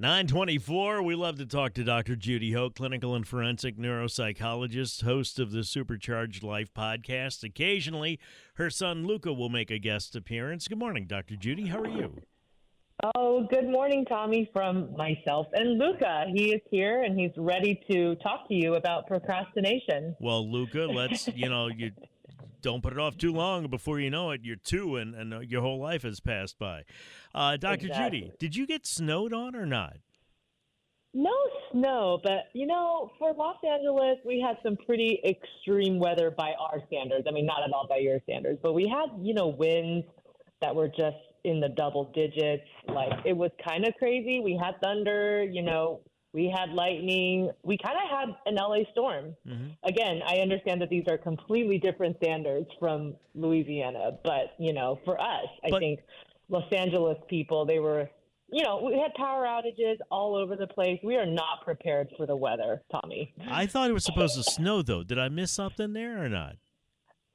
924, we love to talk to Dr. Judy Ho, clinical and forensic neuropsychologist, host of the Supercharged Life podcast. Occasionally, her son Luca will make a guest appearance. Good morning, Dr. Judy. How are you? Oh, good morning, Tommy, from myself and Luca. He is here and he's ready to talk to you about procrastination. Well, Luca, let's, you know, you don't put it off too long. Before you know it, you're two and, and uh, your whole life has passed by. Uh, Dr. Exactly. Judy, did you get snowed on or not? No snow, but you know, for Los Angeles, we had some pretty extreme weather by our standards. I mean, not at all by your standards, but we had, you know, winds that were just in the double digits. Like it was kind of crazy. We had thunder, you know, we had lightning. We kind of had an LA storm. Mm-hmm. Again, I understand that these are completely different standards from Louisiana, but you know, for us, I But- think Los Angeles people, they were, you know, we had power outages all over the place. We are not prepared for the weather, Tommy. I thought it was supposed to snow, though. Did I miss something there or not?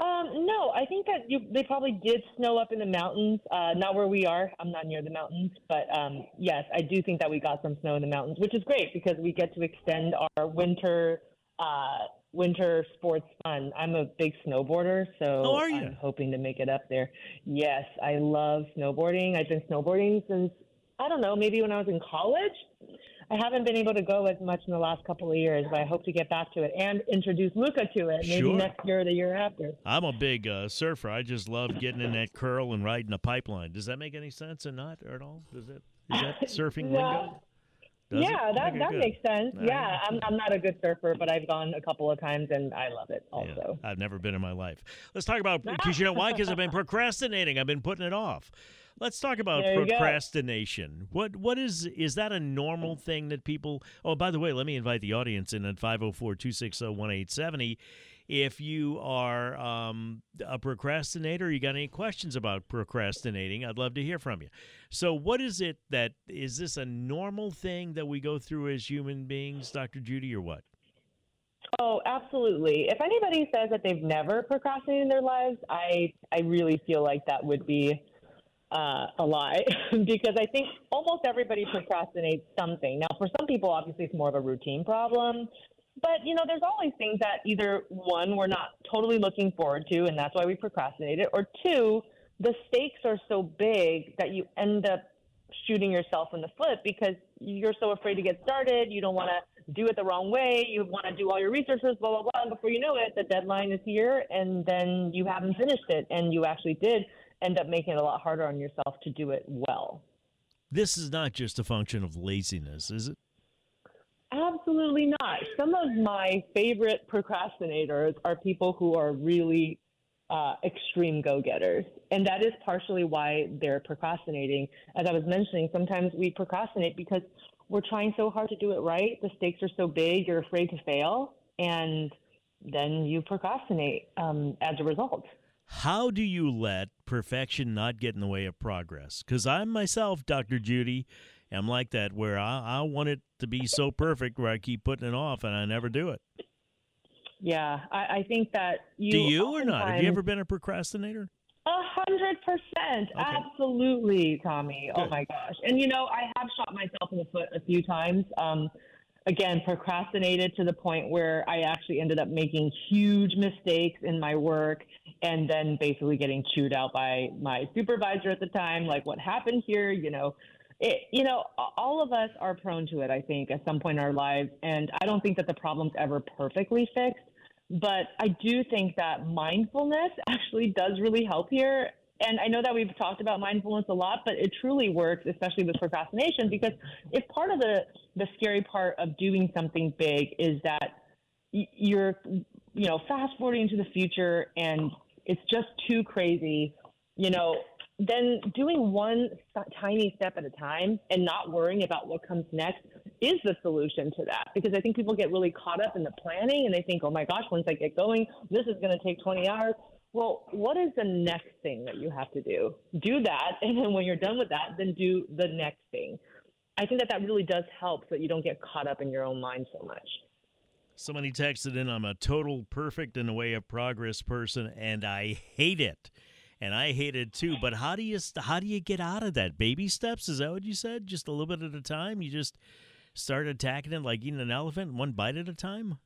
Um, no, I think that you, they probably did snow up in the mountains. Uh, not where we are. I'm not near the mountains, but um, yes, I do think that we got some snow in the mountains, which is great because we get to extend our winter uh, winter sports fun. I'm a big snowboarder, so Oh, are you? I'm hoping to make it up there. Yes, I love snowboarding. I've been snowboarding since I don't know, maybe when I was in college. I haven't been able to go as much in the last couple of years, but I hope to get back to it and introduce Luca to it maybe Sure. next year or the year after. I'm a big uh, surfer. I just love getting in that curl and riding a pipeline. Does that make any sense or not at all? Does it? Is that surfing No. lingo? Does it? yeah, that Okay, that good. makes sense. All yeah, right. I'm I'm not a good surfer, but I've gone a couple of times and I love it Yeah, also. I've never been in my life. Let's talk about because you know why? Because I've been procrastinating. I've been putting it off. Let's talk about There procrastination. What what is is that a normal thing that people? Oh, by the way, let me invite the audience in at 504-260-1870. If you are um, a procrastinator, you got any questions about procrastinating? I'd love to hear from you. So, what is it that is this a normal thing that we go through as human beings, Dr. Judy, or what? Oh, absolutely. If anybody says that they've never procrastinated in their lives, I I really feel like that would be uh, a lie because I think almost everybody procrastinates something. Now, for some people, obviously, it's more of a routine problem. But you know, there's always things that either one we're not totally looking forward to, and that's why we procrastinate it, or two, the stakes are so big that you end up shooting yourself in the foot because you're so afraid to get started. You don't want to do it the wrong way. You want to do all your researches, blah, blah, blah. And before you know it, the deadline is here and then you haven't finished it. And you actually did end up making it a lot harder on yourself to do it well. This is not just a function of laziness, is it? Absolutely not. Some of my favorite procrastinators are people who are really uh, extreme go getters. And that is partially why they're procrastinating. As I was mentioning, sometimes we procrastinate because we're trying so hard to do it right. The stakes are so big, you're afraid to fail. And then you procrastinate um, as a result. How do you let perfection not get in the way of progress? Because I'm myself, Dr. Judy, am like that where I, I want it to be so perfect where I keep putting it off and I never do it. Yeah, I, I think that you. do you or not? Have you ever been a procrastinator? A hundred percent, absolutely, Tommy. Oh my gosh! And you know, I have shot myself in the foot a few times. Um, again, procrastinated to the point where I actually ended up making huge mistakes in my work, and then basically getting chewed out by my supervisor at the time. Like, what happened here? You know, it, you know, all of us are prone to it, I think, at some point in our lives. And I don't think that the problem's ever perfectly fixed. But I do think that mindfulness actually does really help here. And I know that we've talked about mindfulness a lot, but it truly works, especially with procrastination, because if part of the, the scary part of doing something big is that you're, you know, fast forwarding into the future and it's just too crazy, you know, then doing one tiny step at a time and not worrying about what comes next is the solution to that. Because I think people get really caught up in the planning and they think, oh my gosh, once I get going, this is going to take 20 hours. Well, what is the next thing that you have to do? Do that. And then when you're done with that, then do the next thing. I think that that really does help so that you don't get caught up in your own mind so much. Somebody texted in, I'm a total perfect in the way of progress person, and I hate it and I hate it too. But how do you how do you get out of that? Baby steps? Is that what you said? Just a little bit at a time. You just start attacking it like eating an elephant, one bite at a time.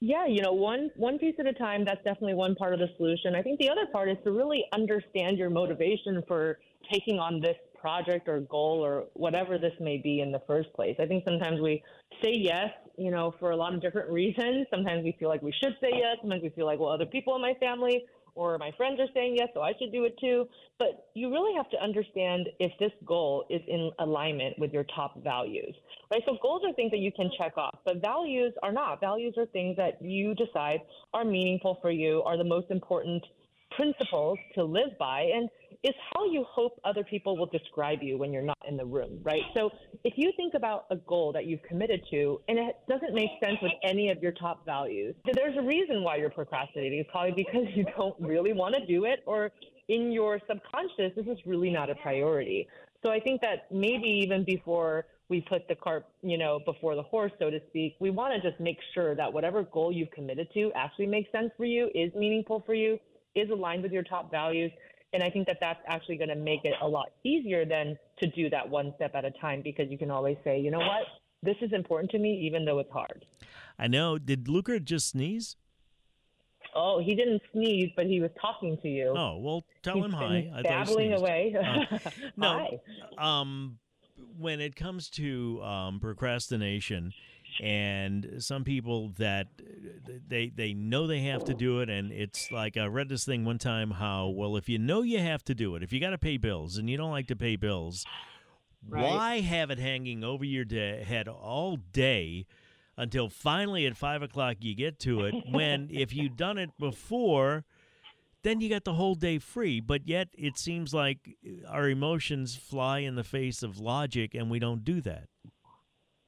Yeah, you know, one one piece at a time. That's definitely one part of the solution. I think the other part is to really understand your motivation for taking on this project or goal or whatever this may be in the first place. I think sometimes we say yes, you know, for a lot of different reasons. Sometimes we feel like we should say yes. Sometimes we feel like, well, other people in my family or my friends are saying yes, so I should do it too. But you really have to understand if this goal is in alignment with your top values, right? So goals are things that you can check off, but values are not. Values are things that you decide are meaningful for you, are the most important principles to live by. And is how you hope other people will describe you when you're not in the room, right? So if you think about a goal that you've committed to and it doesn't make sense with any of your top values, there's a reason why you're procrastinating. It's probably because you don't really want to do it or in your subconscious, this is really not a priority. So I think that maybe even before we put the cart, you know, before the horse, so to speak, we want to just make sure that whatever goal you've committed to actually makes sense for you, is meaningful for you, is aligned with your top values, and I think that that's actually going to make it a lot easier than to do that one step at a time because you can always say, you know what, this is important to me, even though it's hard. I know. Did Luca just sneeze? Oh, he didn't sneeze, but he was talking to you. Oh well, tell He's him hi. I babbling away. Uh, no, hi. um, when it comes to um, procrastination, and some people that uh, they they know they have to do it and it's like I read this thing one time how well if you know you have to do it if you got to pay bills and you don't like to pay bills Right. why have it hanging over your day, head all day until finally at five o'clock you get to it when if you'd done it before then you got the whole day free but yet it seems like uh, our emotions fly in the face of logic and we don't do that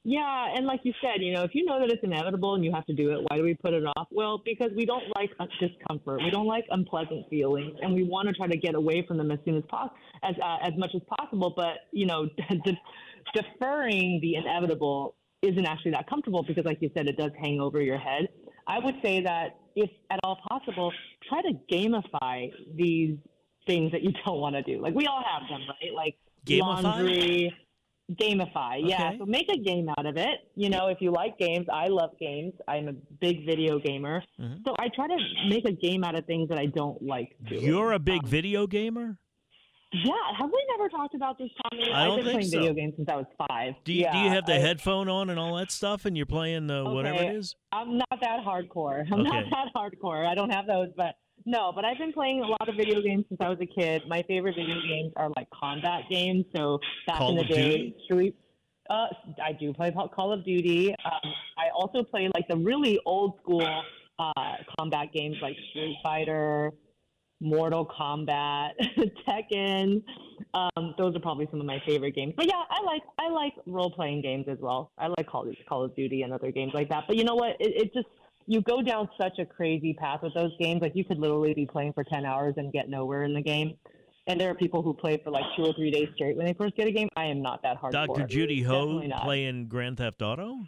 Yeah, and like you said, you know, if you know that it's inevitable and you have to do it, why do we put it off? Well, because we don't like discomfort, we don't like unpleasant feelings, and we want to try to get away from them as soon as possible, as uh, as much as possible. But you know, de- deferring the inevitable isn't actually that comfortable because, like you said, it does hang over your head. I would say that if at all possible, try to gamify these things that you don't want to do. Like we all have them, right? Like Gamify? laundry. Gamify, yeah. Okay. So make a game out of it. You know, if you like games, I love games. I'm a big video gamer. Mhm. So I try to make a game out of things that I don't like doing. you're a big Um, video gamer Yeah, have we never talked about this, Tommy? I don't have been playing so. video games since I was five. Do you, yeah, do you have the I, headphone on and all that stuff, and you're playing the whatever it is? I'm not that hardcore. I'm not that hardcore. I don't have those, but no. But I've been playing a lot of video games since I was a kid. My favorite video games are like combat games. So back Call in the day? Street. Uh, I do play Call of Duty. Um, I also play like the really old school uh, combat games like Street Fighter, Mortal Kombat, Tekken. Um, those are probably some of my favorite games. But yeah, I like I like role playing games as well. I like Call of, Call of Duty and other games like that. But you know what? It, it just you go down such a crazy path with those games. Like you could literally be playing for ten hours and get nowhere in the game. And there are people who play for like two or three days straight when they first get a game. I am not that hardcore. Dr. Judy Ho playing Grand Theft Auto?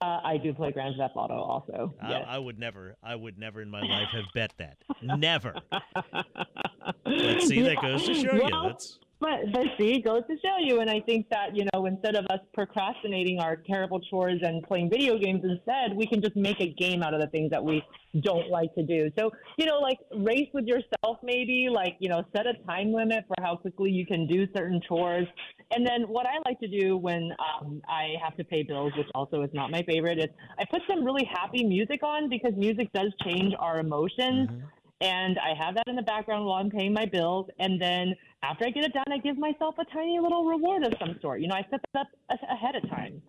Uh, I do play Grand Theft Auto also. I, Yes. I would never, I would never in my life have bet that. Never. Let's see, that goes to show you. Well, That's But but see, goes to show you. And I think that you know, instead of us procrastinating our terrible chores and playing video games, instead we can just make a game out of the things that we don't like to do. So you know, like race with yourself, maybe like you know, set a time limit for how quickly you can do certain chores. And then what I like to do when um, I have to pay bills, which also is not my favorite, is I put some really happy music on because music does change our emotions. Mm-hmm and I have that in the background while I'm paying my bills. And then after I get it done, I give myself a tiny little reward of some sort. You know, I set that up ahead of time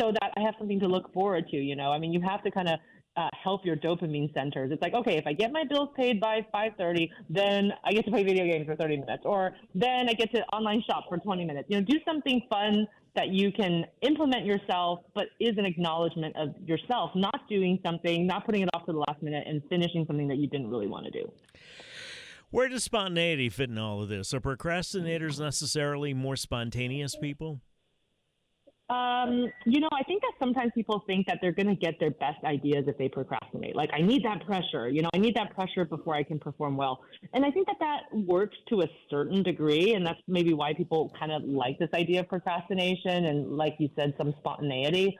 so that I have something to look forward to. You know, I mean, you have to kind of uh, help your dopamine centers. It's like, okay, if I get my bills paid by 5:30, then I get to play video games for 30 minutes, or then I get to online shop for 20 minutes. You know, do something fun that you can implement yourself, but is an acknowledgement of yourself not doing something, not putting it off to the last minute, and finishing something that you didn't really want to do. Where does spontaneity fit in all of this? Are procrastinators necessarily more spontaneous people? Um, you know, I think that sometimes people think that they're going to get their best ideas if they procrastinate. Like, I need that pressure. You know, I need that pressure before I can perform well. And I think that that works to a certain degree, and that's maybe why people kind of like this idea of procrastination and, like you said, some spontaneity.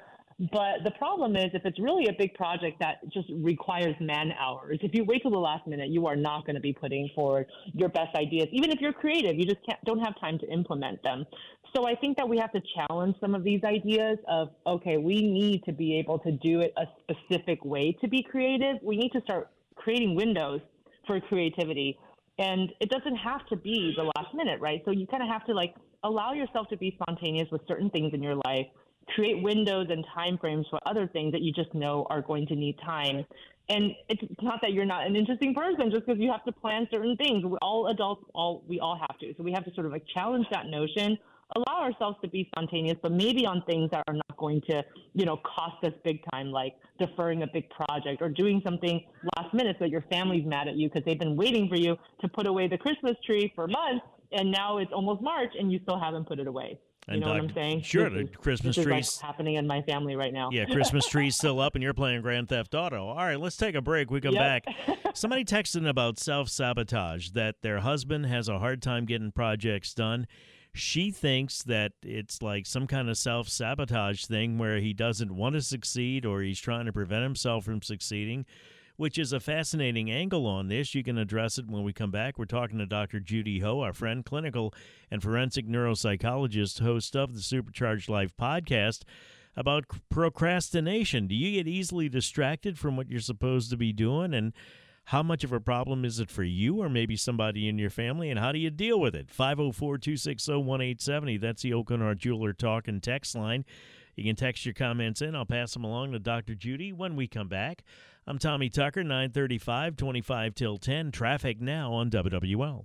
But the problem is, if it's really a big project that just requires man hours, if you wait till the last minute, you are not going to be putting forward your best ideas. Even if you're creative, you just can't, don't have time to implement them. So I think that we have to challenge some of these ideas of, okay, we need to be able to do it a specific way to be creative. We need to start creating windows for creativity. And it doesn't have to be the last minute, right? So you kind of have to like allow yourself to be spontaneous with certain things in your life, create windows and time frames for other things that you just know are going to need time. And it's not that you're not an interesting person just because you have to plan certain things. We, All adults, all we all have to. So we have to sort of like challenge that notion allow ourselves to be spontaneous, but maybe on things that are not going to, you know, cost us big time, like deferring a big project or doing something last minute so that your family's mad at you because they've been waiting for you to put away the Christmas tree for months, and now it's almost March and you still haven't put it away. You and know what I'm saying? Sure, this the Christmas is, trees like happening in my family right now. Yeah, Christmas trees still up, and you're playing Grand Theft Auto. All right, let's take a break. We come yep. back. Somebody texting about self sabotage that their husband has a hard time getting projects done she thinks that it's like some kind of self sabotage thing where he doesn't want to succeed or he's trying to prevent himself from succeeding, which is a fascinating angle on this. You can address it when we come back. We're talking to Dr. Judy Ho, our friend, clinical and forensic neuropsychologist, host of the Supercharged Life podcast. About procrastination. Do you get easily distracted from what you're supposed to be doing? And how much of a problem is it for you or maybe somebody in your family, and how do you deal with it? 504 260 1870. That's the Aucoin Hart Jeweler Talk and text line. You can text your comments in. I'll pass them along to Dr. Judy when we come back. I'm Tommy Tucker, 935, 25 till 10. Traffic now on WWL.